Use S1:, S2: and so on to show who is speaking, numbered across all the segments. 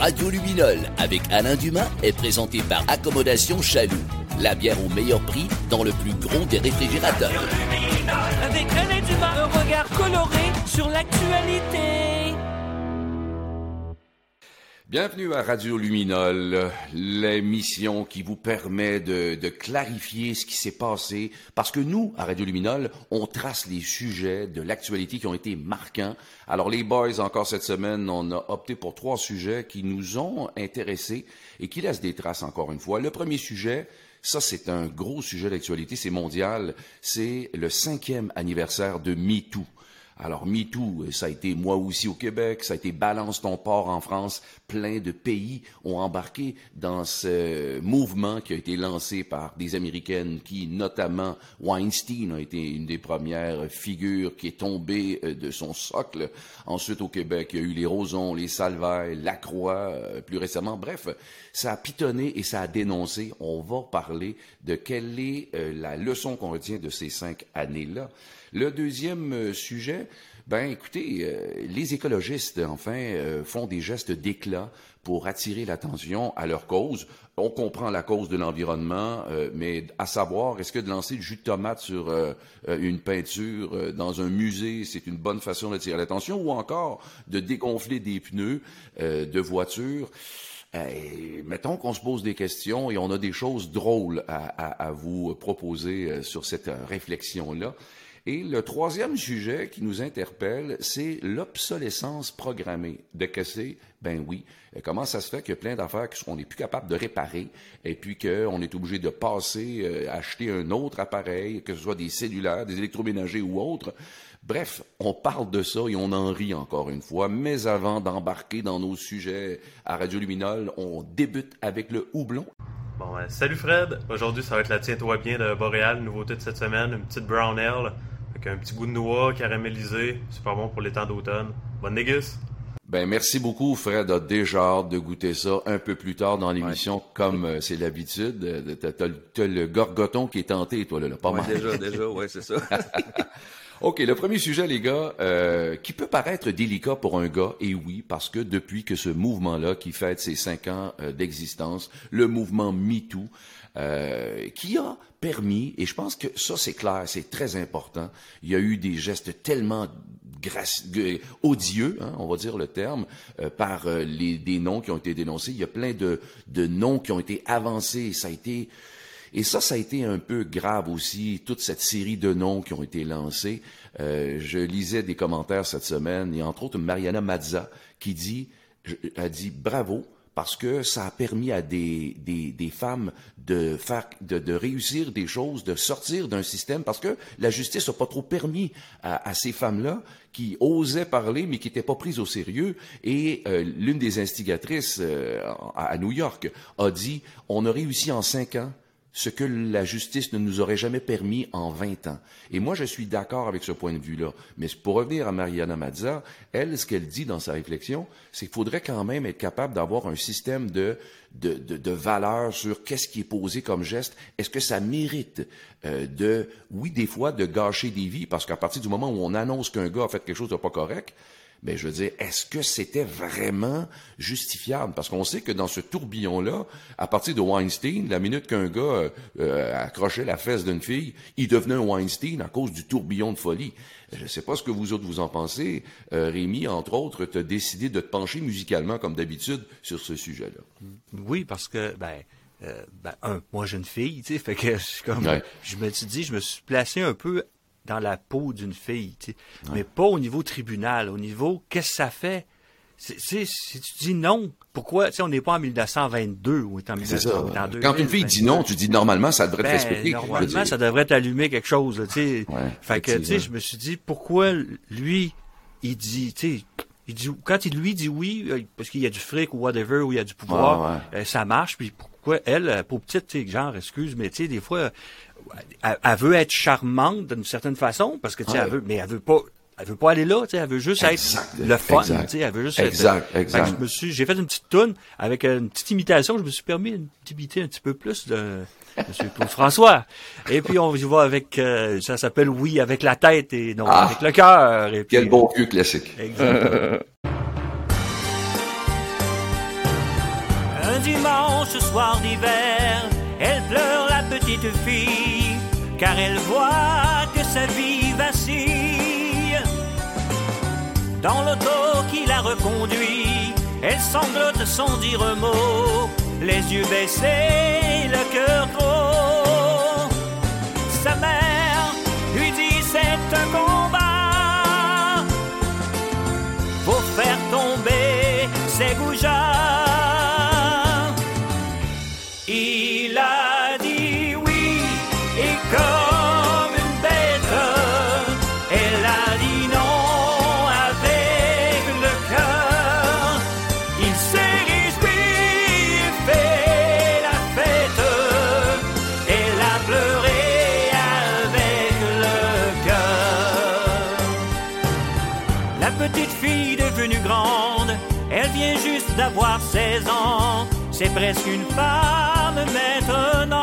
S1: Radio Luminol avec Alain Dumas est présenté par Accommodation Chaloux. La bière au meilleur prix dans le plus gros des réfrigérateurs.
S2: Avec Alain Dumas, un regard coloré sur l'actualité.
S3: Bienvenue à Radio Luminol, l'émission qui vous permet de, de clarifier ce qui s'est passé, parce que nous, à Radio Luminol, on trace les sujets de l'actualité qui ont été marquants. Alors les boys, encore cette semaine, on a opté pour trois sujets qui nous ont intéressés et qui laissent des traces encore une fois. Le premier sujet, ça, c'est un gros sujet d'actualité, c'est mondial. C'est le cinquième anniversaire de MeToo. Alors, MeToo, ça a été moi aussi au Québec, ça a été Balance ton port en France. Plein de pays ont embarqué dans ce mouvement qui a été lancé par des Américaines qui, notamment, Weinstein a été une des premières figures qui est tombée euh, de son socle. Ensuite, au Québec, il y a eu les Rosons, les Salvaille, Lacroix, euh, plus récemment. Bref, ça a pitonné et ça a dénoncé. On va parler de quelle est euh, la leçon qu'on retient de ces cinq années-là. Le deuxième sujet, ben écoutez, euh, les écologistes, enfin, euh, font des gestes d'éclat pour attirer l'attention à leur cause. On comprend la cause de l'environnement, mais à savoir, est-ce que de lancer du jus de tomate sur une peinture dans un musée, c'est une bonne façon d'attirer l'attention, ou encore de dégonfler des pneus de voiture mettons qu'on se pose des questions et on a des choses drôles à, à, à vous proposer sur cette réflexion-là. Et le troisième sujet qui nous interpelle, c'est l'obsolescence programmée. De casser, ben oui. Comment ça se fait qu'il y a plein d'affaires qu'on n'est plus capable de réparer et puis qu'on est obligé de passer, euh, acheter un autre appareil, que ce soit des cellulaires, des électroménagers ou autres? Bref, on parle de ça et on en rit encore une fois. Mais avant d'embarquer dans nos sujets à Radio Luminol, on débute avec le houblon.
S4: Bon, euh, salut Fred. Aujourd'hui, ça va être la tiens-toi bien de Boréal, nouveauté de cette semaine, une petite brown avec un petit goût de noix caramélisé, super bon pour les temps d'automne. Bonne négus.
S3: Ben merci beaucoup Fred, a déjà hâte de goûter ça un peu plus tard dans l'émission comme euh, c'est l'habitude. Euh, t'as, le gorgoton qui est tenté toi là, là pas
S5: ouais,
S3: mal.
S5: Déjà, déjà, ouais c'est ça.
S3: OK, le premier sujet, les gars, euh, qui peut paraître délicat pour un gars, et oui, parce que depuis que ce mouvement-là, qui fête ses cinq ans euh, d'existence, le mouvement MeToo, euh, qui a permis, et je pense que ça c'est clair, c'est très important, il y a eu des gestes tellement odieux, hein, on va dire le terme, euh, par euh, les, des noms qui ont été dénoncés. Il y a plein de, de noms qui ont été avancés. Ça a été et ça, ça a été un peu grave aussi, toute cette série de noms qui ont été lancés. Euh, je lisais des commentaires cette semaine, et entre autres Mariana Mazza qui dit, a dit bravo, parce que ça a permis à des, femmes de faire de, réussir des choses, de sortir d'un système, parce que la justice n'a pas trop permis à, ces femmes-là qui osaient parler mais qui n'étaient pas prises au sérieux. Et euh, l'une des instigatrices euh, à New York a dit on a réussi en cinq ans ce que la justice ne nous aurait jamais permis en 20 ans. Et moi, je suis d'accord avec ce point de vue-là. Mais pour revenir à Mariana Mazza, elle, ce qu'elle dit dans sa réflexion, c'est qu'il faudrait quand même être capable d'avoir un système de, de, de, valeurs sur qu'est-ce qui est posé comme geste. Est-ce que ça mérite euh, de, oui, des fois, de gâcher des vies? Parce qu'à partir du moment où on annonce qu'un gars a fait quelque chose de pas correct, mais je veux dire, est-ce que c'était vraiment justifiable? Parce qu'on sait que dans ce tourbillon-là, à partir de Weinstein, la minute qu'un gars euh, accrochait la fesse d'une fille, il devenait un Weinstein à cause du tourbillon de folie. Je ne sais pas ce que vous autres vous en pensez. Euh, Rémi, entre autres, tu as décidé de te pencher musicalement, comme d'habitude, sur ce sujet-là.
S6: Oui, parce que, ben, euh, ben, un, moi j'ai une fille, tu sais, fait que je, comme, ouais. je me suis dit, je me suis placé un peu dans la peau d'une fille, tu sais. Ouais. mais pas au niveau tribunal, au niveau qu'est-ce que ça fait? Si tu dis non, pourquoi, tu sais, on n'est pas en 1922 ou en, 1922.
S3: Quand une fille dit non, tu dis normalement, ça devrait
S6: ben,
S3: être respecté.
S6: Normalement, ça devrait t'allumer quelque chose, tu sais.
S3: Ouais,
S6: fait que, tu sais, je me suis dit, pourquoi lui, il dit, tu sais, il dit, quand il lui dit oui, parce qu'il y a du fric ou whatever, ou il y a du pouvoir,
S3: ouais.
S6: Euh, ça marche, puis pourquoi elle, pour petite, tu sais, genre, excuse, mais tu sais, des fois, elle, elle, veut être charmante d'une certaine façon, parce que, tu sais, elle veut, mais elle veut pas, elle veut pas aller là, tu sais, elle veut juste
S3: exact,
S6: être le fun, tu sais, elle veut juste
S3: exact,
S6: être,
S3: exact.
S6: je me suis, j'ai fait une petite toune avec une petite imitation, je me suis permis d'imiter un petit peu plus de Monsieur Claude François. Et puis on y va avec, euh, ça s'appelle Oui avec la tête et non ah, avec le cœur.
S3: Quel bon vieux classique.
S6: Exactement. dimanche soir d'hiver, elle pleure la petite fille, car elle voit que sa vie vacille. Dans l'auto qui la reconduit, elle sanglote sans dire un mot, les yeux baissés, le cœur gros. Sa mère lui dit c'est un combat, faut faire tomber ses goujats. D'avoir 16 ans. C'est presque une femme maintenant.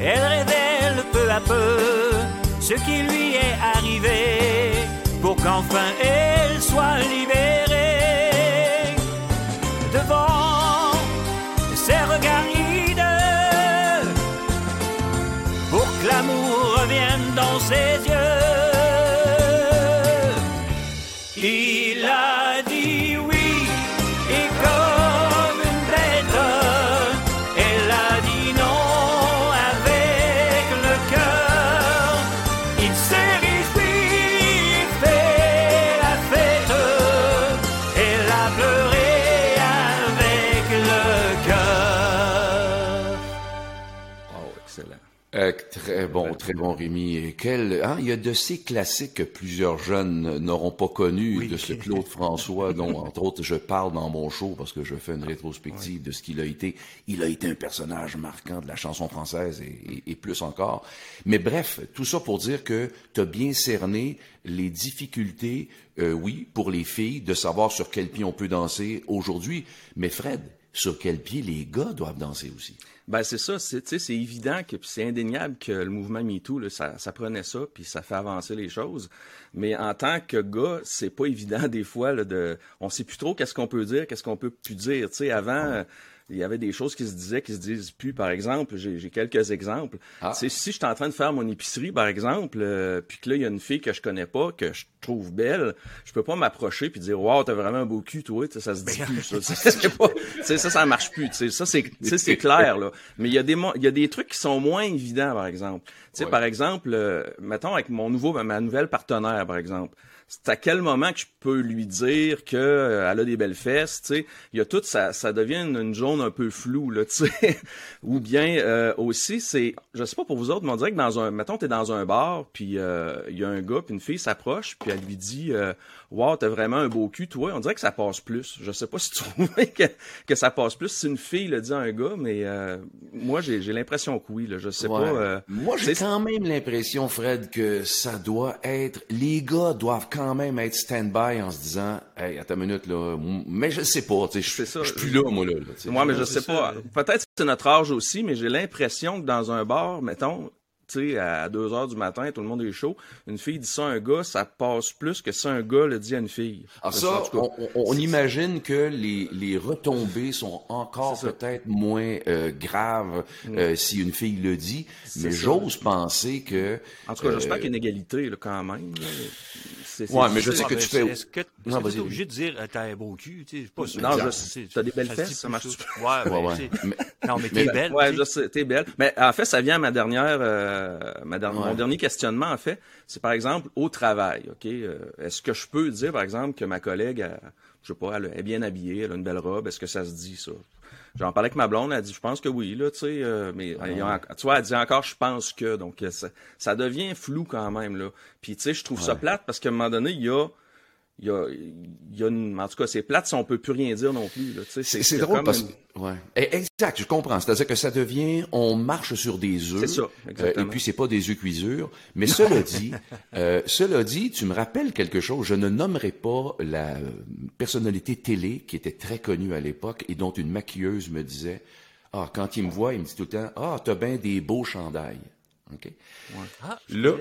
S6: Elle révèle peu à peu ce qui lui est arrivé pour qu'enfin elle soit libérée. Devant ses regards pour que l'amour revienne dans ses yeux.
S7: Excellent.
S3: Euh, très bon, très bon, Rémi. Et Quel, hein, il y a de ces classiques que plusieurs jeunes n'auront pas connus,
S7: Oui.
S3: de ce Claude François, dont, entre autres, je parle dans mon show parce que je fais une rétrospective de ce qu'il a été. Il a été un personnage marquant de la chanson française et, et- et plus encore. Mais bref, tout ça pour dire que tu as bien cerné les difficultés, euh, oui, pour les filles, de savoir sur quel pied on peut danser aujourd'hui. Mais Fred, sur quel pied les gars doivent danser aussi?
S5: Ben c'est ça, c'est tu sais, c'est évident que c'est indéniable que le mouvement MeToo là, ça, ça prenait ça puis ça fait avancer les choses. Mais en tant que gars, c'est pas évident des fois là, de on sait plus trop qu'est-ce qu'on peut dire, qu'est-ce qu'on peut plus dire, tu sais avant euh, il y avait des choses qui se disaient qui se disent plus par exemple, j'ai j'ai quelques exemples.
S3: Ah.
S5: Si je suis en train de faire mon épicerie par exemple, euh, puis que là il y a une fille que je connais pas que je trouve belle, je peux pas m'approcher puis dire waouh, t'as vraiment un beau cul toi, ça se dit plus ça. Pas- ça ça marche plus, ça c'est clair là. Mais il y a des y a des trucs qui sont moins évidents par exemple. Sais
S3: Ouais.
S5: par exemple, euh, mettons avec mon nouveau ma nouvelle partenaire par exemple. C'est à quel moment que je peux lui dire que euh, elle a des belles fesses, tu sais, il y a tout ça ça devient une, une zone un peu floue là, tu sais? Ou bien euh, aussi c'est je sais pas pour vous autres, mais on dirait que dans un mettons t'es dans un bar puis euh, il y a un gars puis une fille s'approche puis elle lui dit euh, "Wow, t'as vraiment un beau cul toi." On dirait que ça passe plus. Je sais pas si tu trouves que que ça passe plus si une fille le dit à un gars, mais euh, moi j'ai j'ai l'impression que oui là, je sais
S3: Ouais.
S5: pas euh,
S3: Moi, j'ai quand même l'impression, Fred, que ça doit être. Les gars doivent quand même être stand-by en se disant, hey, attends une minute là. Mais je sais pas, tu sais, je
S5: ça.
S3: je suis plus là, moi là.
S5: Moi, mais je sais pas. Peut-être que c'est notre âge aussi, mais j'ai l'impression que dans un bar, mettons, tu sais, à 2 heures du matin, tout le monde est chaud. Une fille dit ça à un gars, ça passe plus que si un gars le dit à une fille.
S3: Alors
S5: En
S3: ça, on, on- on imagine que les, les retombées sont encore
S5: ça.
S3: peut-être moins euh, graves euh, si une fille le dit, mais
S5: ça.
S3: j'ose penser que.
S5: En tout cas, j'espère
S3: euh,
S5: qu'il y a une égalité là, quand même.
S3: Ouais, mais je sais que tu fais-
S7: Est-ce que t'es
S3: vas-y.
S7: obligé de dire euh, t'as un beau cul, tu sais, pas ça.
S5: Non, t'as des belles
S7: ça se
S5: fesses, ça marche
S7: Ouais,
S3: Ouais, ouais.
S7: tu.
S3: Mais-
S7: Non, mais t'es belle.
S5: Ouais,
S7: tu
S5: je
S7: sais.
S5: sais, t'es belle. Mais en fait, ça vient à ma dernière, euh,
S3: Ouais.
S5: mon dernier questionnement, en fait. C'est par exemple au travail, OK? Euh, Est-ce que je peux dire, par exemple, que ma collègue, elle, je sais pas, elle est bien habillée, elle a une belle robe, est-ce que ça se dit, ça? J'en parlais avec ma blonde, elle a dit, je pense que oui, là, tu sais, euh, mais il y a- tu vois, elle dit encore, je pense que, donc ça, ça devient flou quand même, là. Puis, tu sais, je trouve ça plate parce qu'à un moment donné, il y a, il y a, il y a une, en tout cas, c'est plate si on peut plus rien dire non plus.
S3: C'est c'est drôle parce
S5: une-
S3: que. Ouais. Eh, Exact, je comprends. C'est-à-dire que ça devient. On marche sur des œufs.
S5: C'est ça, exactement.
S3: euh, et puis, c'est pas des œufs cuisures. Mais cela dit, euh, cela dit, tu me rappelles quelque chose. Je ne nommerai pas la euh, personnalité télé qui était très connue à l'époque et dont une maquilleuse me disait Ah, quand il me voit, il me dit tout le temps Ah, t'as bien des beaux chandails. OK?
S7: Ah, je
S3: Là,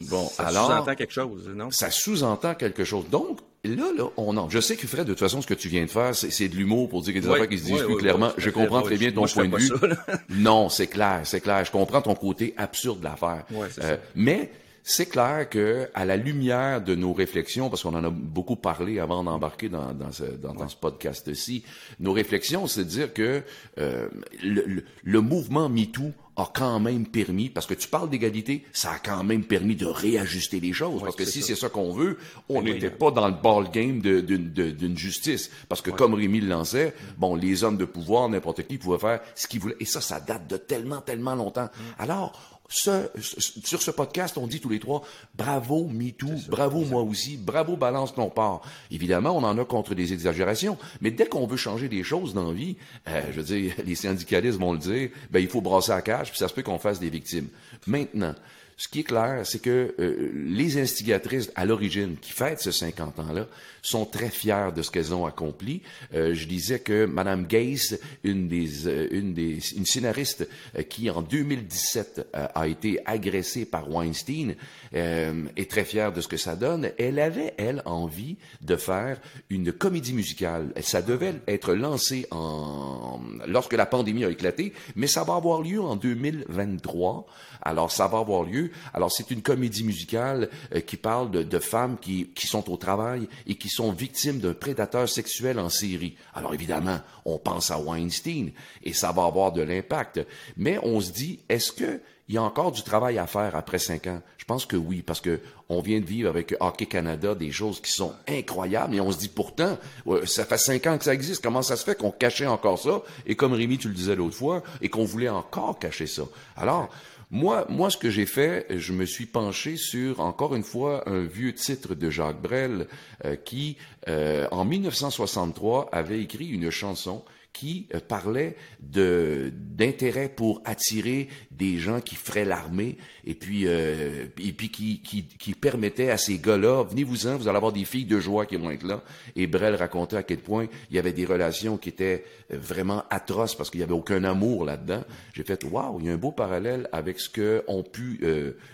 S7: ça.
S3: bon,
S5: ça
S3: alors.
S5: sous-entend quelque chose, non?
S3: ça sous-entend quelque chose. Donc, là, là, on en. Je sais que Fred, de toute façon, ce que tu viens de faire, c'est de l'humour pour dire que des affaires qui se disent plus clairement. je comprends très bien ton point de vue. non, c'est clair, c'est clair. Je comprends ton côté absurde de l'affaire. Euh, mais c'est clair que, à la lumière de nos réflexions, parce qu'on en a beaucoup parlé avant d'embarquer dans, dans, ce, dans, ce podcast-ci, nos réflexions, c'est de dire que euh, le, le, mouvement MeToo a quand même permis, parce que tu parles d'égalité, ça a quand même permis de réajuster les choses. parce que si c'est ça qu'on veut, on n'était pas dans le ball game d'une justice. Parce que comme Rémi le lançait, bon, les hommes de pouvoir, n'importe qui pouvaient faire ce qu'ils voulaient. Et ça, ça date de tellement, tellement longtemps. Mm. Alors, ce, sur ce podcast, on dit tous les trois, bravo MeToo, bravo moi aussi, bravo Balance ton part. Évidemment, on en a contre des exagérations, mais dès qu'on veut changer des choses dans la vie, euh, je veux dire, les syndicalistes vont le dire, ben il faut brasser la cage, puis ça se peut qu'on fasse des victimes. Maintenant, ce qui est clair, c'est que euh, les instigatrices à l'origine qui fêtent ce 50 ans-là sont très fiers de ce qu'elles ont accompli. Euh, je disais que Madame Gaze, une des, euh, une des, une scénariste euh, qui en 2017 a été agressée par Weinstein, est très fière de ce que ça donne. Elle avait elle envie de faire une comédie musicale. Ça devait être lancé en lorsque la pandémie a éclaté, mais ça va avoir lieu en 2023. Alors ça va avoir lieu. Alors c'est une comédie musicale qui parle de, de femmes qui, qui sont au travail et qui sont victimes d'un prédateur sexuel en série. Alors évidemment, on pense à Weinstein et ça va avoir de l'impact. Mais on se dit, est-ce que il y a encore du travail à faire après cinq ans? Je pense que oui, parce que on vient de vivre avec Hockey Canada des choses qui sont incroyables et on se dit pourtant, ça fait cinq ans que ça existe. Comment ça se fait qu'on cachait encore ça? Et comme Rémi, tu le disais l'autre fois, et qu'on voulait encore cacher ça. Alors, moi, moi, ce que j'ai fait, je me suis penché sur, encore une fois, un vieux titre de Jacques Brel euh, qui, euh, en 1963, avait écrit une chanson qui euh, parlait de d'intérêt pour attirer des gens qui feraient l'armée et puis euh, et puis qui, qui, permettait à ces gars-là venez-vous-en vous allez avoir des filles de joie qui vont être là. Et Brel racontait à quel point il y avait des relations qui étaient euh, vraiment atroces parce qu'il y avait aucun amour là-dedans. J'ai fait waouh il y a un beau parallèle avec ce que ont pu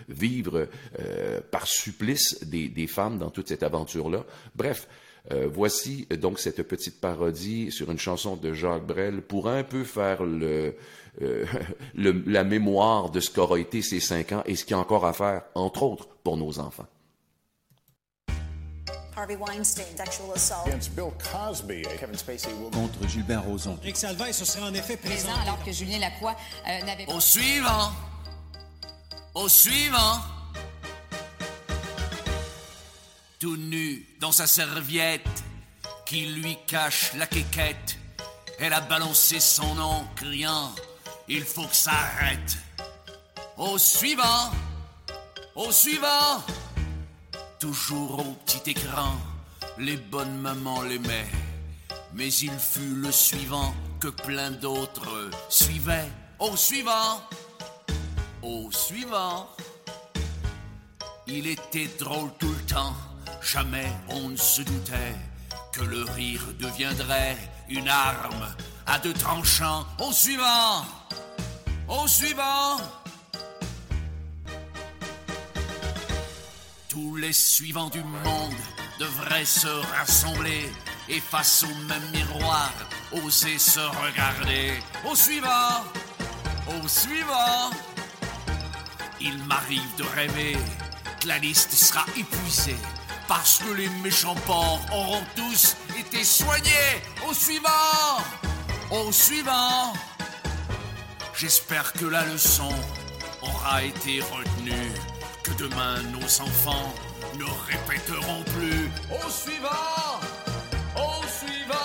S3: vivre par supplice des, des femmes dans toute cette aventure là bref euh, voici euh, donc cette petite parodie sur une chanson de Jacques Brel pour un peu faire le, euh, le, la mémoire de ce qu'aura été ces cinq ans et ce qu'il y a encore à faire, entre autres, pour nos enfants.
S8: Harvey Weinstein, sexual assault.
S9: Against Bill Cosby.
S10: Kevin Spacey Contre Gilbert Rozon.
S11: Rick Salvaille se serait en effet présent.
S12: présent alors que Julien Lacroix euh, n'avait
S13: pas... Au suivant Au suivant tout nu dans sa serviette qui lui cache la quéquette. Elle a balancé son nom, criant Il faut que ça arrête. Au suivant, au suivant, toujours au petit écran, les bonnes mamans l'aimaient. Mais il fut le suivant que plein d'autres suivaient. Au suivant, au suivant, il était drôle tout le temps Jamais on ne se doutait que le rire deviendrait une arme à deux tranchants. Au suivant! Au suivant! Tous les suivants du monde devraient se rassembler et face au même miroir, oser se regarder. Au suivant! Au suivant! Il m'arrive de rêver que la liste sera épuisée parce que les méchants porcs auront tous été soignés. Au suivant Au suivant J'espère que la leçon aura été retenue, que demain nos enfants ne répéteront plus. Au suivant Au suivant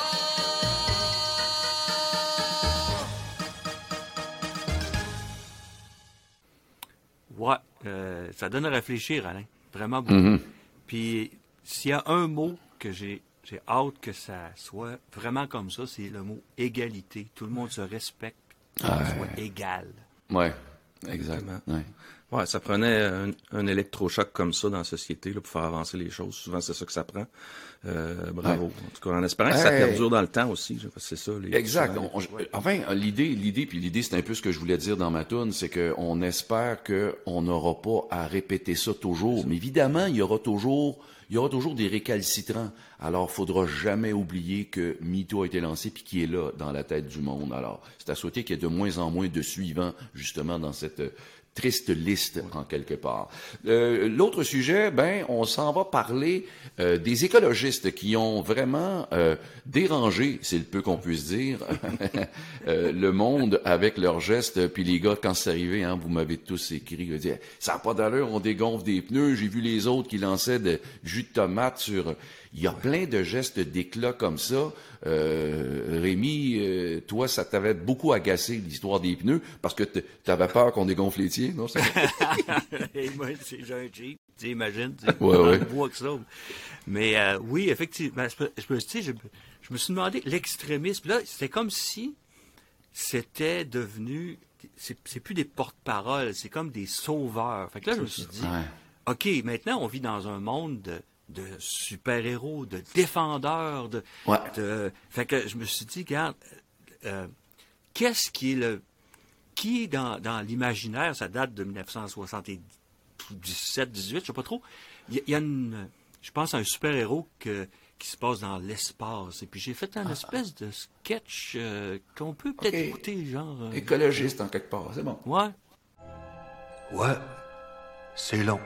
S6: Ouais, euh, ça donne à réfléchir, Alain. Vraiment beaucoup. Mm-hmm. Puis s'il y a un mot que j'ai j'ai hâte que ça soit vraiment comme ça, c'est le mot égalité. Tout le monde se respecte, tout le monde soit égal.
S3: Oui, exactement.
S5: Ouais, ça prenait un, un, électrochoc comme ça dans la société là, pour faire avancer les choses. Souvent, c'est ça que ça prend. Euh, bravo. En tout cas, en espérant que ça perdure dans le temps aussi. C'est ça. Les,
S3: exact. enfin, l'idée, l'idée, puis l'idée, c'est un peu ce que je voulais dire dans ma tune, c'est qu'on espère qu'on n'aura pas à répéter ça toujours. Mais évidemment, il y aura toujours il y aura toujours des récalcitrants. Alors, faudra jamais oublier que MeToo a été lancé puis qui est là dans la tête du monde. Alors, c'est à souhaiter qu'il y ait de moins en moins de suivants, justement, dans cette triste liste en quelque part. Euh, L'autre sujet, ben, on s'en va parler euh, des écologistes qui ont vraiment euh, dérangé, c'est le peu qu'on puisse dire, le monde avec leurs gestes. Puis les gars, quand c'est arrivé, hein, vous m'avez tous écrit, vous dites, ça n'a pas d'allure, on dégonfle des pneus. J'ai vu les autres qui lançaient de jus de tomate sur. Il y a plein de gestes d'éclat comme ça. Euh, Rémi, euh, toi, ça t'avait beaucoup agacé l'histoire des pneus parce que tu avais peur qu'on dégonfle les tiens, non?
S6: moi, j'ai un Jeep, tu imagines, tu ouais, ouais. bois que ça. Mais euh, oui, effectivement, je, je, je, me suis demandé, l'extrémisme, là, c'était comme si c'était devenu, c'est plus des porte-paroles, c'est comme des sauveurs. Fait que là, je me suis dit, OK, maintenant, on vit dans un monde de de super-héros, de défendeurs, de, de, Fait que je me suis dit, regarde, euh, qu'est-ce qui est le... Qui, dans, dans l'imaginaire, ça date de 1977, 18, je sais pas trop, il y, a une... Je pense à un super-héros que, qui se passe dans l'espace. Et puis j'ai fait un ah. espèce de sketch euh, qu'on peut peut-être écouter, genre... Euh,
S3: Écologiste en quelque part, c'est bon.
S6: Ouais.
S9: Ouais, c'est long.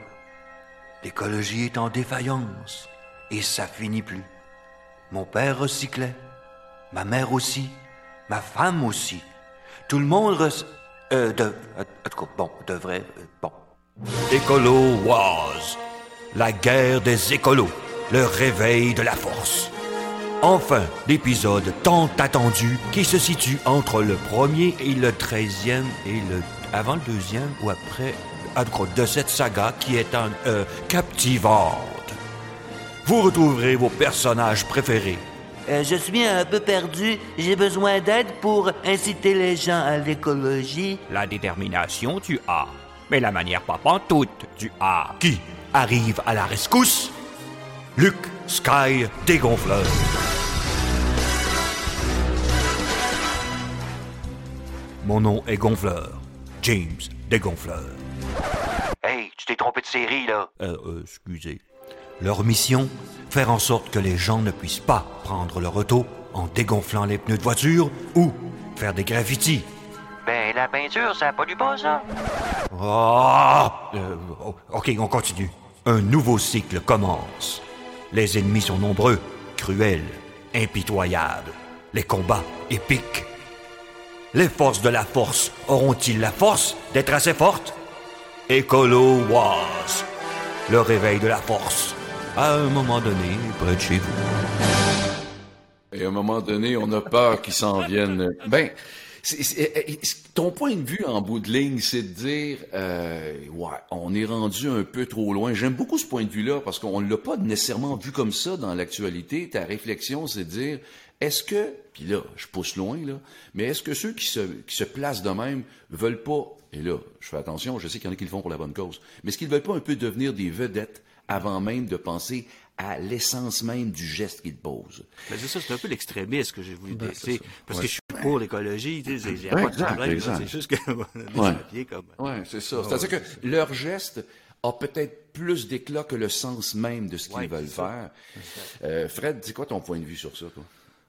S9: L'écologie est en défaillance, et ça finit plus. Mon père recyclait, ma mère aussi, ma femme aussi. Tout le monde rec... Euh, de... Bon, devrait... Euh, bon.
S14: Écolo Wars. La guerre des écolos. Le réveil de la force. Enfin, l'épisode tant attendu qui se situe entre le premier et le treizième et le... avant le deuxième ou après de cette saga qui est un euh, captivante. Vous retrouverez vos personnages préférés.
S15: Euh, je suis un peu perdu. J'ai besoin d'aide pour inciter les gens à l'écologie.
S14: La détermination, tu as. Mais la manière pas pantoute, tu as. Qui arrive à la rescousse? Luc Sky Dégonfleur. Mon nom est Gonfleur. James Dégonfleur.
S9: Série, là.
S14: Euh, euh, excusez. Leur mission Faire en sorte que les gens ne puissent pas prendre leur auto en dégonflant les pneus de voiture ou faire des graffitis.
S9: Ben, la peinture, ça a pas du pas, ça.
S14: Oh, euh, ok, on continue. Un nouveau cycle commence. Les ennemis sont nombreux, cruels, impitoyables. Les combats épiques. Les forces de la force auront-ils la force d'être assez fortes? Écolo Wars. Le réveil de la force. À un moment donné, près de chez vous.
S3: Et à un moment donné, on a peur qu'ils s'en viennent. Ben, ton point de vue en bout de ligne, c'est de dire, euh, ouais, on est rendu un peu trop loin. J'aime beaucoup ce point de vue-là parce qu'on ne l'a pas nécessairement vu comme ça dans l'actualité. Ta réflexion, c'est de dire, est-ce que, puis là, je pousse loin, là, mais est-ce que ceux qui se, qui se placent de même veulent pas, et là, je fais attention, je sais qu'il y en a qui le font pour la bonne cause, mais est-ce qu'ils veulent pas un peu devenir des vedettes avant même de penser à l'essence même du geste qu'ils posent?
S6: Ben c'est ça, c'est un peu l'extrémisme que j'ai voulu ben, dire. Parce que je pour l'écologie, tu sais, j'ai pas de problème, c'est juste que
S3: ouais. comme... Ouais, c'est ça. C'est-à-dire que leur geste a peut-être plus d'éclat que le sens même de ce qu'ils veulent faire. Euh, Fred, c'est quoi ton point de vue sur ça, toi?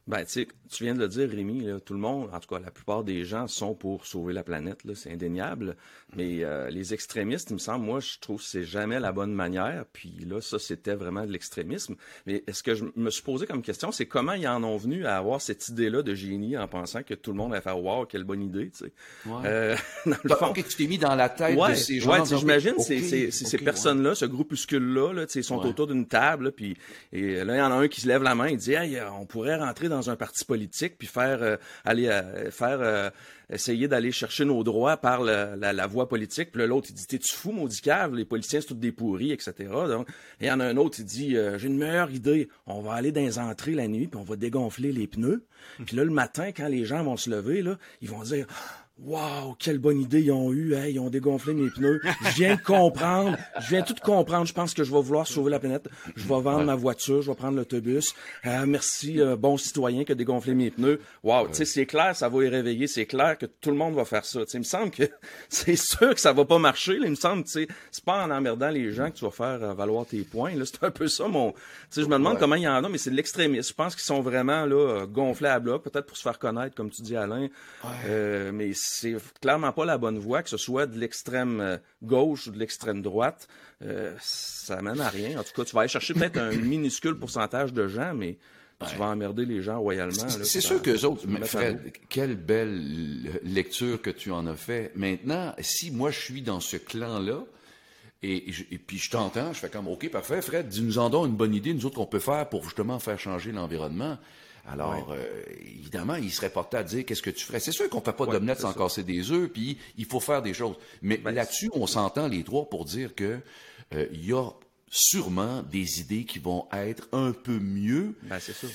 S5: Ben, tu tu viens de le dire, Rémi, tout le monde, en tout cas, la plupart des gens sont pour sauver la planète, c'est indéniable. Mais euh, les extrémistes, il me semble, moi, je trouve que c'est jamais la bonne manière. Puis là, ça, c'était vraiment de l'extrémisme. Mais est-ce que je me suis posé comme question, c'est comment ils en ont venu à avoir cette idée-là de génie en pensant que tout le monde allait faire « Wow, quelle bonne idée », tu sais?
S3: Ouais. Euh, dans le fond, que tu t'es mis dans la tête de ces gens.
S5: Ouais, j'imagine, c'est ces personnes-là, ce groupuscule-là, là, ils sont autour d'une table, puis et là, il y en a un qui se lève la main, il dit hey, on pourrait rentrer dans un parti politique puis faire euh, aller euh, faire euh, essayer d'aller chercher nos droits par la, la, voie politique. Puis l'autre il dit t'es-tu fou maudit cave? Les policiers c'est tous des pourris, etc. Donc et il y en a un autre il dit j'ai une meilleure idée. On va aller dans les entrées la nuit puis on va dégonfler les pneus. Puis là le matin quand les gens vont se lever là, ils vont dire Waouh, quelle bonne idée ils ont eu. Hey, ils ont dégonflé mes pneus. Je viens de comprendre. Je viens tout comprendre. Je pense que je vais vouloir sauver la planète. Je vais vendre ma voiture. Je vais prendre l'autobus. Euh, merci, euh, bon citoyen qui a dégonflé mes pneus. Waouh, tu sais, c'est clair, ça va y réveiller. C'est clair que tout le monde va faire ça. Tu sais, il me semble que c'est sûr que ça va pas marcher. Là. Il me semble, tu sais, c'est pas en emmerdant les gens que tu vas faire euh, valoir tes points. C'est un peu ça mon. Tu sais, je me demande comment il y en a, mais c'est de l'extrémisme. Je pense qu'ils sont vraiment là gonflés à bloc, peut-être pour se faire connaître, comme tu dis, Alain. Euh, mais c'est clairement pas la bonne voie, que ce soit de l'extrême euh, gauche ou de l'extrême droite. Euh, ça mène à rien. En tout cas, tu vas aller chercher peut-être un minuscule pourcentage de gens, mais tu vas emmerder les gens royalement.
S3: C'est sûr que autres, mais Fred, quelle belle lecture que tu en as fait. Maintenant, si moi je suis dans ce clan-là, et puis je t'entends, je fais comme, OK, parfait, Fred, dis-nous en donc une bonne idée, nous autres, qu'on peut faire pour justement faire changer l'environnement. Alors, euh, évidemment, il serait porté à dire qu'est-ce que tu ferais. C'est sûr qu'on fait pas
S5: Ouais,
S3: d'omelette sans
S5: ça.
S3: casser des œufs, puis il faut faire des choses. Mais là-dessus, on s'entend les trois pour dire que euh, il y a sûrement des idées qui vont être un peu mieux
S5: Ben, c'est ça.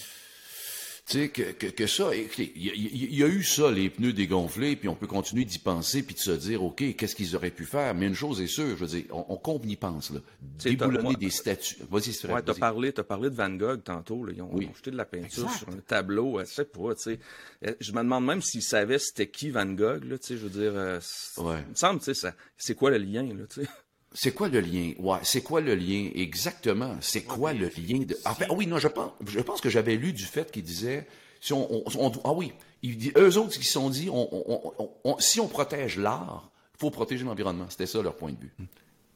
S3: Tu sais, que, que, que ça, écoutez, il y, y a eu ça, les pneus dégonflés, puis on peut continuer d'y penser, puis de se dire, OK, qu'est-ce qu'ils auraient pu faire? Mais une chose est sûre, je veux dire, on, on qu'on y pense, là. Déboulonner des statues. Vas-y, c'est
S5: Ouais, t'as parlé, t'as parlé de Van Gogh tantôt. Là. Ils, ont,
S3: Oui.
S5: ils ont jeté de la peinture
S3: Exact.
S5: sur un tableau. euh, Je sais pas, tu sais. Euh, Je me demande même s'ils savaient c'était qui Van Gogh. Là, tu sais, je veux dire, euh,
S3: Ouais.
S5: il me semble, tu sais, c'est quoi le lien là, tu sais?
S3: C'est quoi le lien? Ouais, c'est quoi le lien? Exactement? C'est quoi le lien de. Ah oui, non, je pense, je pense que j'avais lu du fait qu'il disait, si on, on- on- ah oui, il dit, eux autres qui se sont dit, si on protège l'art, il faut protéger l'environnement. C'était ça leur point de vue.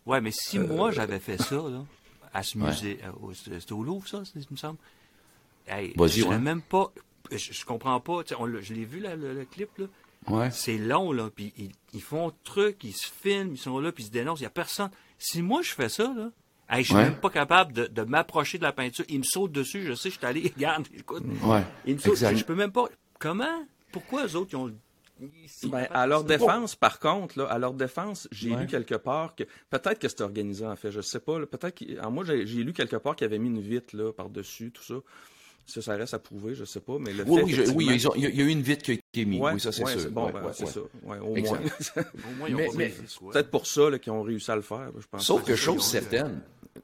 S6: Ouais, mais si
S3: Euh,
S6: moi j'avais fait ça, là, à ce
S3: Ouais.
S6: musée, euh, au- c'était au Louvre, ça, il me semble. Hey, je
S3: ouais.
S6: même pas. Je, je comprends pas. on je l'ai vu, là, le, le clip, là.
S3: Ouais.
S6: C'est long, là. Puis ils, ils font un truc, ils se filment, ils sont là, puis ils se dénoncent. Il y a personne. Si moi je fais ça, là. hey, je suis
S3: Ouais.
S6: même pas capable de, de m'approcher de la peinture. Il me saute dessus, je sais, je suis allé, regarde, écoute.
S3: Ouais,
S6: Il me saute,
S3: exact.
S6: je peux même pas. Comment? Pourquoi eux autres, ils ont. ils-
S5: Ben, à leur défense, par contre, là, à leur défense, j'ai
S3: Ouais.
S5: lu quelque part que peut-être que c'était organisé en fait, je sais pas. là, Peut-être qu'il- alors, moi j'ai j'ai lu quelque part qu'ils avaient mis une vitre là par dessus tout ça. Ça, ça reste à prouver, je sais pas, mais le
S3: Oui,
S5: fait
S3: oui, je- oui,
S5: effectivement-
S3: ils ont- il y, a- eu une vitre qui a été mise.
S5: Ouais,
S3: oui, ça c'est
S5: ouais,
S3: sûr.
S5: bon,
S3: Ouais,
S5: ben,
S3: ouais,
S5: c'est
S3: ouais.
S5: ça. Ouais, au
S3: Exact.
S5: moins.
S6: Au moins, ils ont
S3: Mais-.
S5: Peut-être pour ça là, qu'ils ont réussi à le faire. Je pense.
S3: Sauf que chose certaine,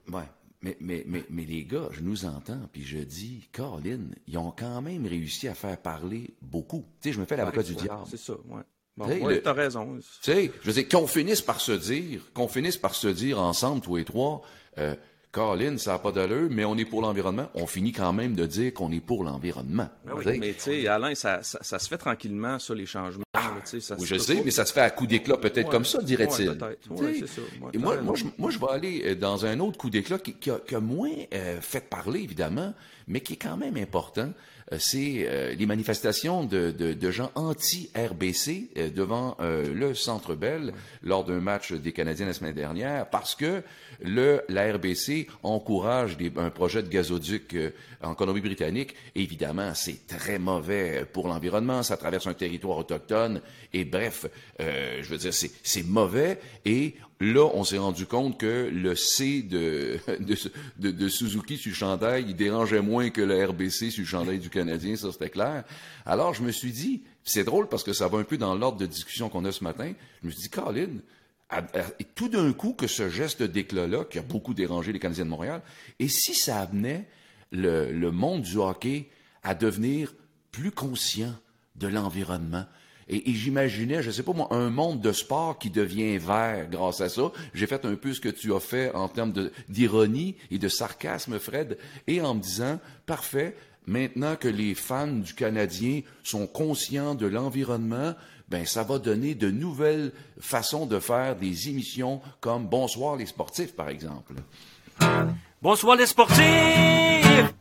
S3: ouais, mais, mais, mais, mais les gars, je nous entends, puis je dis, Caroline, ils ont quand même réussi à faire parler beaucoup. Tu sais, je me fais l'avocat du
S5: Ouais,
S3: diable.
S5: C'est ça, ouais. Bon, raison.
S3: Tu sais, je veux dire, qu'on finisse par se dire, qu'on finisse par se dire ensemble, tous les trois, euh, Caroline, ça n'a pas d'allure, mais on est pour l'environnement. On finit quand même de dire qu'on est pour l'environnement.
S5: Ben oui, mais tu sais, Alain, ça, ça, ça se fait tranquillement, ça, les changements. là, ça
S3: Ah, Oui, je sais,
S5: pas.
S3: mais ça se fait à coup d'éclat, peut-être
S5: Ouais,
S3: comme ça, dirait-il.
S5: ouais, Ouais,
S3: et moi, je, moi, je vais aller euh, dans un autre coup d'éclat qui, qui a, qui a moins euh, fait parler, évidemment, mais qui est quand même important. Euh, c'est euh, les manifestations de, de, de gens anti-RBC euh, devant le Centre Bell lors d'un match des Canadiens la semaine dernière, parce que le, la RBC encourage des- un projet de gazoduc en Colombie-Britannique. Évidemment, c'est très mauvais pour l'environnement, ça traverse un territoire autochtone, et bref, je veux dire, c'est mauvais, et là, on s'est rendu compte que le C de, Suzuki sur le chandail, il dérangeait moins que le RBC sur le chandail du Canadien, ça c'était clair. Alors, je me suis dit, c'est drôle parce que ça va un peu dans l'ordre de discussion qu'on a ce matin, je me suis dit, Colin, tout d'un coup que ce geste d'éclat-là, qui a beaucoup dérangé les Canadiens de Montréal, et si ça amenait le, le monde du hockey à devenir plus conscient de l'environnement? Et, et j'imaginais, je sais pas moi, un monde de sport qui devient vert grâce à ça. J'ai fait un peu ce que tu as fait en termes d'ironie et de sarcasme, Fred, et en me disant, parfait, maintenant que les fans du Canadien sont conscients de l'environnement, ben ça va donner de nouvelles façons de faire des émissions comme Bonsoir les sportifs, par exemple.
S2: Bonsoir les sportifs!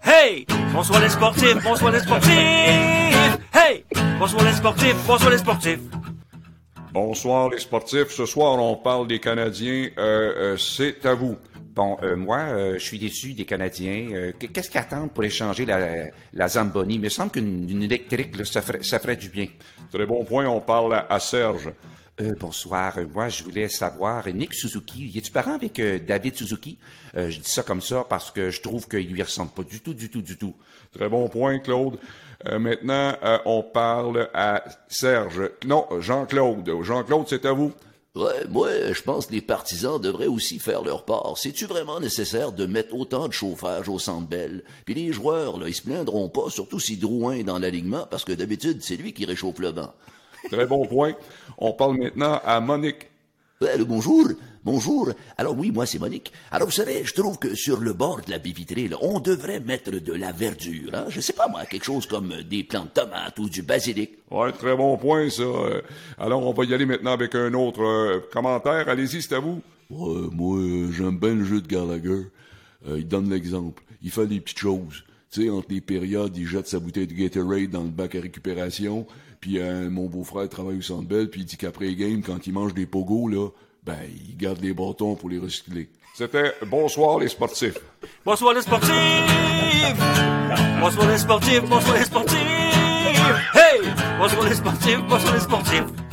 S2: Hey! Bonsoir les sportifs! Bonsoir les sportifs! Hey! Bonsoir les sportifs! Bonsoir les sportifs!
S16: Bonsoir les sportifs. Ce soir, on parle des Canadiens. Euh, euh, c'est à vous.
S17: Bon, euh, moi, euh, je suis déçu des Canadiens. Euh, qu- Qu'est-ce qu'ils attendent pour échanger la, la Zamboni? Il me semble qu'une une électrique, là, ça, ferait, ça ferait du bien.
S16: Très bon point. On parle à, à Serge.
S17: Euh, bonsoir. Moi, je voulais savoir, Nick Suzuki, es-tu parent avec euh, David Suzuki? Euh, je dis ça comme ça parce que je trouve qu'il lui ressemble pas du tout, du tout, du tout.
S16: Très bon point, Claude. Euh, maintenant, euh, on parle à Serge. Non, Jean-Claude. Jean-Claude, c'est à vous.
S1: Ouais, moi, je pense que les partisans devraient aussi faire leur part. C'est-tu vraiment nécessaire de mettre autant de chauffage au centre belle? Puis les joueurs, là, ils se plaindront pas, surtout si Drouin est dans l'alignement, parce que d'habitude, c'est lui qui réchauffe le banc.
S16: Très bon point. On parle maintenant à Monique.
S1: Ouais, le bonjour. Bonjour. Alors oui, moi c'est Monique. Alors vous savez, je trouve que sur le bord de la baie vitrée, là, on devrait mettre de la verdure. Hein? Je sais pas moi, quelque chose comme des plants de tomates ou du basilic.
S16: Ouais, très bon point ça. Euh, Alors on va y aller maintenant avec un autre euh, commentaire. Allez-y, c'est à vous.
S18: Ouais, moi euh, j'aime bien le jeu de Gallagher. Euh, il donne l'exemple. Il fait des petites choses. Tu sais, entre les périodes, il jette sa bouteille de Gatorade dans le bac à récupération. Puis euh, mon beau-frère travaille au Centre Bell, puis il dit qu'après les games, quand il mange des pogos, là, ben, il garde les bâtons pour les recycler.
S16: C'était Bonsoir les sportifs.
S2: Bonsoir les sportifs! Bonsoir les sportifs, bonsoir les sportifs! Hey! Bonsoir les sportifs, bonsoir les sportifs!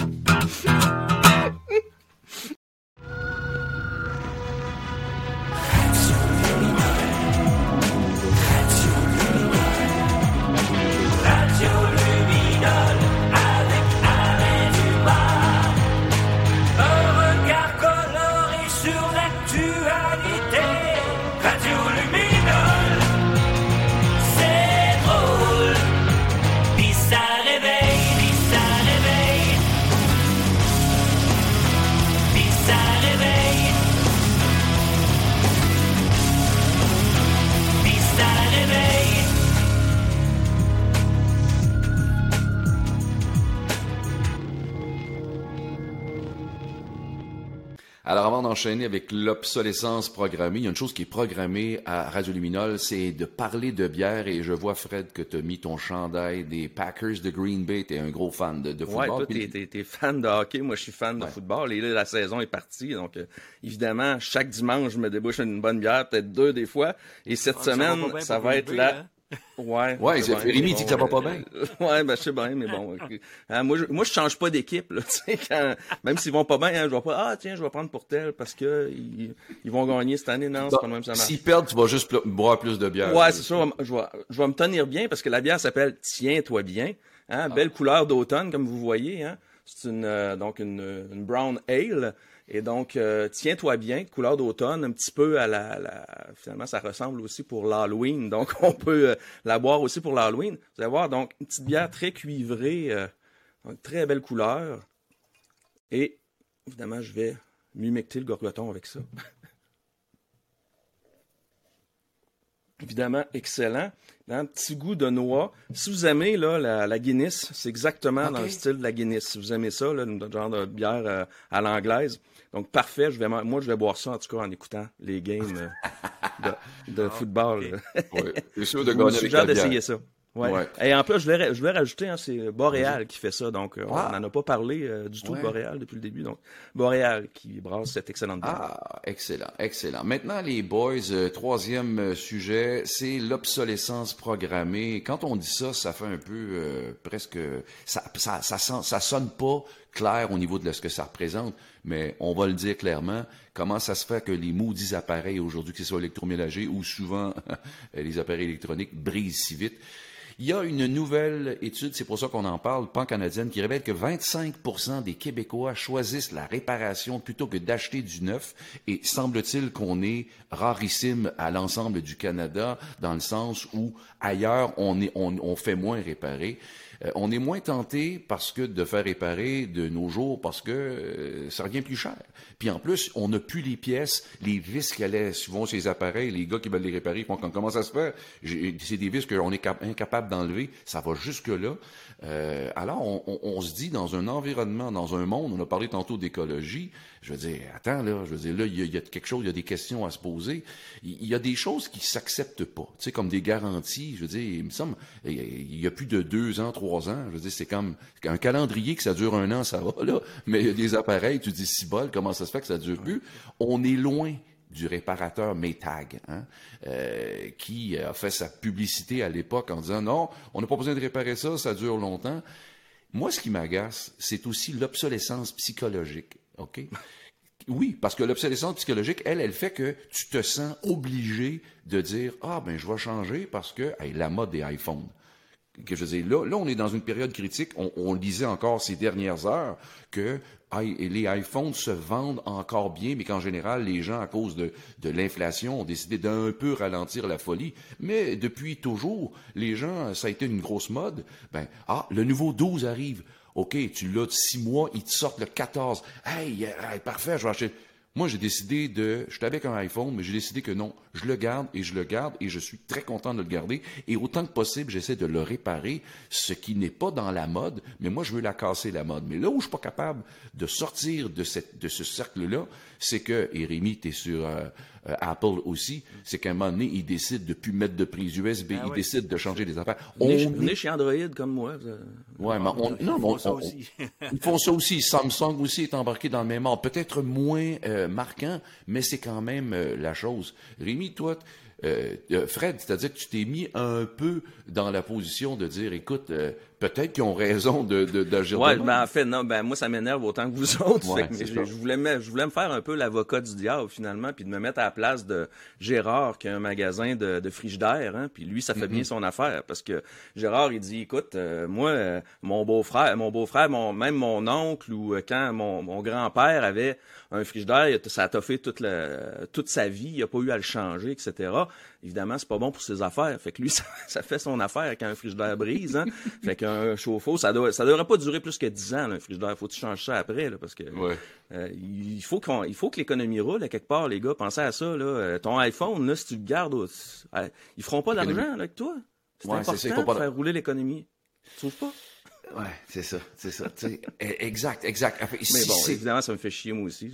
S3: Alors avant d'enchaîner avec l'obsolescence programmée, il y a une chose qui est programmée à Radio Luminol, c'est de parler de bière et je vois Fred que tu as mis ton chandail des Packers de Green Bay, tu es un gros fan de, de
S5: Ouais,
S3: football.
S5: toi, t'es, t'es- t'es fan de hockey, moi je suis fan de football. Et là, la saison est partie, donc euh, évidemment, chaque dimanche, je me débouche une bonne bière, peut-être deux des fois. Et cette
S6: Ah, ça va
S5: semaine,
S6: bien
S5: ça va
S6: Green
S5: être
S6: Bay,
S5: la... Ouais,
S3: Ouais, Rémi dit que ça va pas bien.
S5: Ouais, ben je sais bien, mais bon. Hein, moi, je, moi, je change pas d'équipe, là, tu sais, quand- même s'ils vont pas bien, hein, je vais pas, ah tiens, je vais prendre pour tel parce que ils, ils vont gagner cette année, non, c'est pas même ça marche.
S3: S'ils perdent, tu vas juste boire plus de bière.
S5: Ouais, c'est ça. Je vais, je vais me tenir bien parce que la bière s'appelle Tiens-toi bien. Hein, Belle couleur d'automne, comme vous voyez. Hein. C'est une, euh, donc une, une brown ale. Et donc, euh, Tiens-toi bien, couleur d'automne, un petit peu à la, la- Finalement, ça ressemble aussi pour l'Halloween. Donc, on peut euh, la boire aussi pour l'Halloween. Vous allez voir, donc, une petite bière très cuivrée, euh, donc, très belle couleur. Et, évidemment, je vais m'humecter le gorgoton avec ça. évidemment excellent. Un petit goût de noix. Si vous aimez là, la, la Guinness, c'est exactement dans le style de la Guinness. Si vous aimez ça, là, une- genre de bière à l'anglaise. Donc parfait, je vais, moi je vais boire ça en tout cas en écoutant les games euh, de, de football.
S3: Ouais, c'est sûr de
S5: Je
S3: gagner avec
S5: suggère
S3: la bière.
S5: d'essayer ça. Ouais.
S3: Ouais.
S5: Et en plus, je voulais, je voulais rajouter, hein, c'est Boréal qui fait ça. Donc, euh,
S3: Ah.
S5: on n'en a pas parlé euh, du tout
S3: Ouais.
S5: de Boréal depuis le début. Donc, Boréal qui brasse cette excellente bière.
S3: Ah, excellent, excellent. Maintenant, les boys, euh, troisième euh, sujet, c'est l'obsolescence programmée. Quand on dit ça, ça fait un peu euh, presque, ça, ça, ça, sent- ça sonne pas clair au niveau de ce que ça représente, mais on va le dire clairement. Comment ça se fait que les maudits appareils aujourd'hui, que ce soit électroménagers ou souvent les appareils électroniques, brisent si vite? Il y a une nouvelle étude, c'est pour ça qu'on en parle, pan-canadienne, qui révèle que 25 des Québécois choisissent la réparation plutôt que d'acheter du neuf. Et semble-t-il qu'on est rarissime à l'ensemble du Canada, dans le sens où ailleurs, on, est, on, on fait moins réparer. Euh, on est moins tenté parce que de faire réparer de nos jours parce que euh, ça revient plus cher. Puis en plus, on n'a plus les pièces, les vis qui allaient souvent sur les appareils, les gars qui veulent les réparer, ils font comme, comment ça se? J'ai- C'est des vis qu'on est cap- d'enlever, ça va jusque-là. Euh, alors, on, on- on se dit, dans un environnement, dans un monde, on a parlé tantôt d'écologie, je veux dire, attends, là, je veux dire, là, il y, y a quelque chose, il y a des questions à se poser. Il il y a des choses qui s'acceptent pas, tu sais, comme des garanties, je veux dire, il me semble, il y a plus de deux ans, trois ans, je veux dire, c'est comme un calendrier que ça dure un an, ça va, là, mais il y a des appareils, tu dis, si bol, comment ça se fait que ça dure plus? On est loin du réparateur Maytag, hein, euh, qui a fait sa publicité à l'époque en disant non, on n'a pas besoin de réparer ça, ça dure longtemps. Moi, ce qui m'agace, c'est aussi l'obsolescence psychologique. OK? Oui, parce que l'obsolescence psychologique, elle, elle fait que tu te sens obligé de dire Ah, ben, je vais changer parce que hey, la mode des iPhones. Que je là, là, on est dans une période critique. On, on lisait encore ces dernières heures que les iPhones se vendent encore bien, mais qu'en général, les gens, à cause de, de l'inflation, ont décidé d'un peu ralentir la folie. Mais depuis toujours, les gens, ça a été une grosse mode. Ben, ah, le nouveau 12 arrive. OK, tu l'as de six mois, ils te sortent le 14. Hey, hey, parfait, je vais acheter. Moi, j'ai décidé de. J'étais avec un iPhone, mais j'ai décidé que non. Je le garde et je le garde et je suis très content de le garder. Et autant que possible, j'essaie de le réparer, ce qui n'est pas dans la mode, mais moi, je veux la casser, la mode. Mais là où je suis pas capable de sortir de, ce cercle-là, c'est que, et Rémi, tu es sur euh, euh, Apple aussi, c'est qu'à un moment donné, ils décident de plus mettre de prise USB,
S5: Ah
S3: ils
S5: ouais.
S3: décident de changer des affaires. On-
S5: venez chez Android comme moi.
S3: Ouais, mais on, non, mais on-
S6: ça aussi.
S3: ils font ça aussi. Samsung aussi est embarqué dans le même ordre. Peut-être moins euh, marquant, mais c'est quand même euh, la chose. Rémi, toi, euh, euh, Fred, c'est-à-dire que tu t'es mis un peu dans la position de dire, écoute, euh, peut-être qu'ils ont raison de, de, d'agir
S5: Ouais, ben en fait non, ben moi ça m'énerve autant que vous autres.
S3: Ouais,
S5: que je, voulais me, je voulais me faire un peu l'avocat du diable finalement, puis de me mettre à la place de Gérard qui a un magasin de, de frigidaire, hein, puis lui ça fait bien son affaire parce que Gérard il dit écoute euh, moi euh, mon beau-frère, mon beau-frère, mon même mon oncle ou euh, quand mon, mon grand-père avait un frigidaire, ça a toffé toute la, toute sa vie, il a pas eu à le changer, etc. Évidemment, c'est pas bon pour ses affaires. Fait que lui, ça, ça fait son affaire quand un frigidaire brise. Hein? fait qu'un chauffe-eau, ça doit, ça devrait pas durer plus que 10 ans, là, un frigidaire. Faut que tu changes ça après, là, parce que
S3: Ouais.
S5: euh, il faut qu'on, il faut que l'économie roule à quelque part, les gars. Pensez à ça, là. Euh, ton iPhone, là, si tu le gardes, euh, ils feront pas d'argent avec toi. C'est
S3: Ouais,
S5: important de faire rouler l'économie. Tu trouves pas?
S3: Ouais, c'est ça, c'est ça. Eh, exact, exact. Enfin,
S5: Mais
S3: si
S5: bon, évidemment, ça me fait chier moi aussi.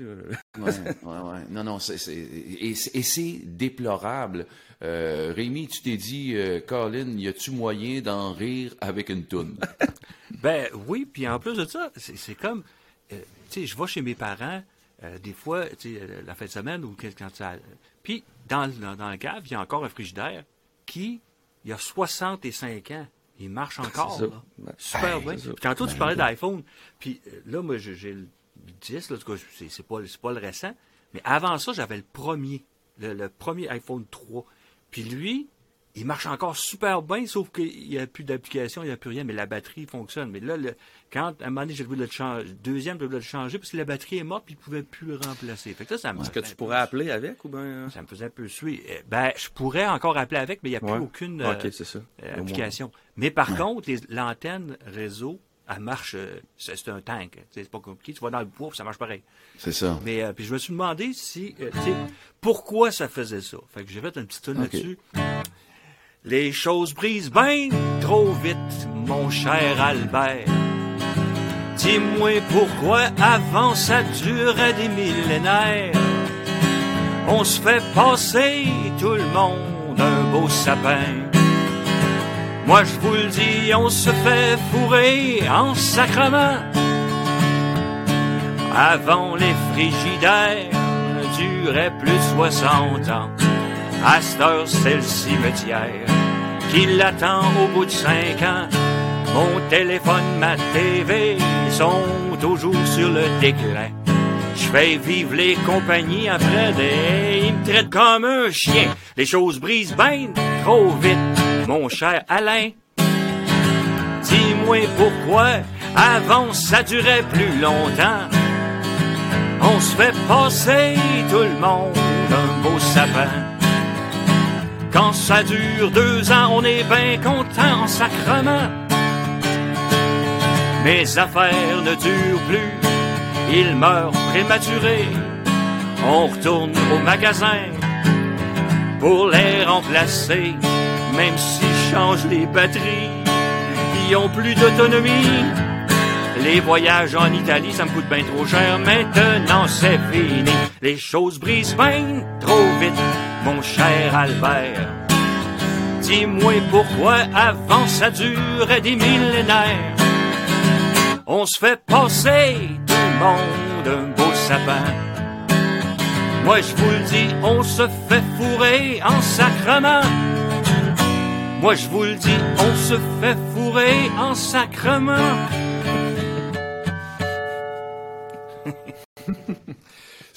S3: Ouais, ouais, ouais. Non, non, c'est, c'est, et, c'est- et c'est déplorable. Euh, Rémi, tu t'es dit, euh, Colin, y a-tu moyen d'en rire avec une toune?
S6: Ben oui, puis en plus de ça, c'est comme, euh, tu sais, je vais chez mes parents, euh, des fois, tu sais, euh, la fin de semaine ou quand ça... Puis, dans, le- dans, dans le cave, il y a encore un frigidaire qui, il y a 65 ans, il marche encore.
S5: Ça.
S6: là.
S5: Ben,
S6: Super
S5: ben,
S6: bien. tantôt, tu
S5: Ben,
S6: parlais
S5: ben.
S6: d'iPhone. Puis euh, là, moi, j'ai le 10, là, en tout cas, c'est c'est pas, c'est pas le récent. Mais avant ça, j'avais le premier, le, le premier iPhone 3. Puis lui, il marche encore super bien, sauf qu'il n'y a plus d'application, il n'y a plus rien, mais la batterie fonctionne. Mais là, le- quand à un moment donné, j'ai voulu le changer, deuxième, j'ai voulu le changer parce que la batterie est morte, puis il ne pouvait plus le remplacer. Fait que ça me
S5: Est-ce que tu pourrais appeler avec ou ben
S6: ça me faisait un peu suer. Euh, Ben, je pourrais encore appeler avec, mais il n'y a plus
S5: Ouais.
S6: aucune
S5: Ok,
S6: euh,
S5: ça.
S6: application. Mais par contre, l'antenne réseau, elle marche, euh, c'est un tank. C'est pas compliqué. Tu vas dans le bois, puis ça marche pareil.
S3: C'est ça.
S6: Mais euh, puis je me suis demandé si, euh, pourquoi ça faisait ça? Fait que j'ai fait une petite tune
S3: Ok.
S6: là-dessus. Les choses brisent bien trop vite, mon cher Albert. Dis-moi pourquoi avant ça durait des millénaires. On se fait passer tout le monde un beau sapin. Moi je vous le dis, on se fait fourrer en sacrement. Avant les frigidaires duraient plus 60 ans. À cette heure, c'est le cimetière qui l'attend au bout de 5 ans. Mon téléphone, ma TV sont toujours sur le déclin. Je fais vivre les compagnies après des... Ils me traitent comme un chien. Les choses brisent bien trop vite, mon cher Alain. Dis-moi pourquoi avant ça durait plus longtemps. On se fait passer tout le monde un beau sapin. Ça dure deux ans, on est bien content en sacrement. Mes affaires ne durent plus, ils meurent prématurés. On retourne au magasin pour les remplacer. Même si je change les batteries, ils ont plus d'autonomie. Les voyages en Italie, ça me coûte bien trop cher. Maintenant, c'est fini. Les choses brisent bien trop vite, mon cher Albert. Dis-moi pourquoi avant ça durait des millénaires. On se fait passer tout le monde un beau sapin. Moi je vous le dis, on se fait fourrer en sacrement. Moi je vous le dis, on se fait fourrer en sacrement.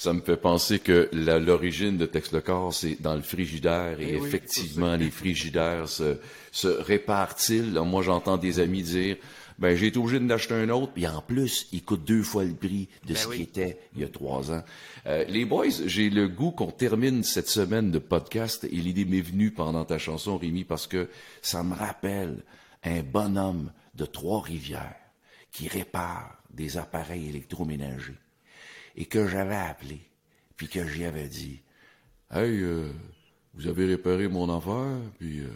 S3: Ça me fait penser que l'origine de Tex le corps, c'est dans le frigidaire. Et
S6: Eh oui,
S3: effectivement, les frigidaires se, se réparent-ils. Moi, j'entends des amis dire, ben, j'ai été obligé d'en acheter un autre. Puis en plus, il coûte deux fois le prix de
S6: Ben
S3: ce
S6: oui.
S3: qui était il y a trois ans. Euh, les boys, j'ai le goût qu'on termine cette semaine de podcast. Et l'idée m'est venue pendant ta chanson, Rémi, parce que ça me rappelle un bonhomme de Trois-Rivières qui répare des appareils électroménagers et que j'avais appelé, puis que j'y avais dit, Hey, euh, vous avez réparé mon affaire, puis euh,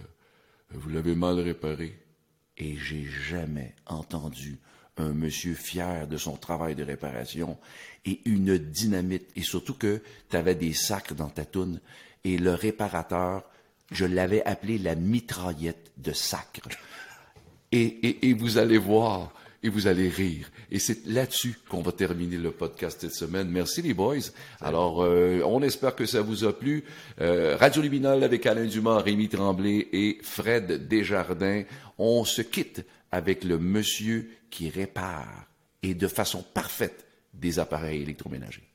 S3: vous l'avez mal réparé. Et j'ai jamais entendu un monsieur fier de son travail de réparation et une dynamite, et surtout que tu avais des sacs dans ta toune, et le réparateur, je l'avais appelé la mitraillette de sacre. Et, et, et vous allez voir, et vous allez rire. Et c'est là-dessus qu'on va terminer le podcast cette semaine. Merci les boys. Alors, euh, on espère que ça vous a plu. Euh, Radio Luminol avec Alain Dumas, Rémi Tremblay et Fred Desjardins. On se quitte avec le monsieur qui répare et de façon parfaite des appareils électroménagers.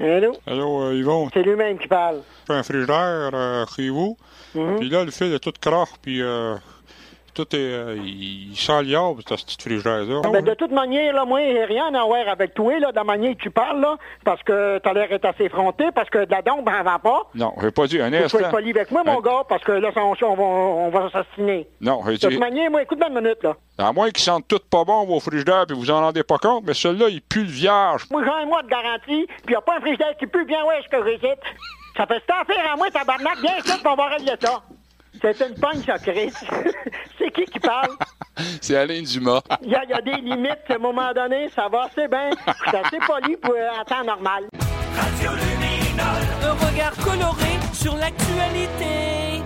S19: Allô?
S20: Allô, euh, Yvon?
S19: C'est lui-même qui parle.
S20: Un frigidaire euh, chez vous.
S19: Mhm.
S20: Puis là, le fil est tout croche, puis euh, tout est... euh, il sent liable, ce petit frigidaire-là.
S19: Ah, ben, de toute manière, là, moi, j'ai rien à voir avec toi, là, de la manière que tu parles, là, parce que t'as l'air d'être assez effronté, parce que de la dombe, ben, elle va pas.
S20: Non, j'ai pas dit un
S19: Tu
S20: instant.
S19: poli avec moi, mon
S20: Hein?
S19: gars, parce que là, on, on va, on va s'assassiner.
S20: Non, j'ai
S19: De toute
S20: dit...
S19: manière, moi, écoute bien une minute, là.
S20: À moins qu'ils sentent tout pas bon, vos frigidaires, puis vous en rendez pas compte, mais celui-là, il pue le vierge.
S19: Moi, j'ai un mois de garantie, puis y a pas un frigidaire qui pue bien, ouais, ce que j'ai Ça fait tant faire à moi, tabarnak, bien sûr, qu'on va régler ça. C'est une pogne, ça, Chris. c'est qui qui parle?
S20: C'est Alain Dumas.
S19: Il y, a- il y a des limites, à un moment donné, ça va assez bien. Suis assez poli pour euh, en temps normal.
S21: Radio Luminol.
S2: Un regard coloré sur l'actualité.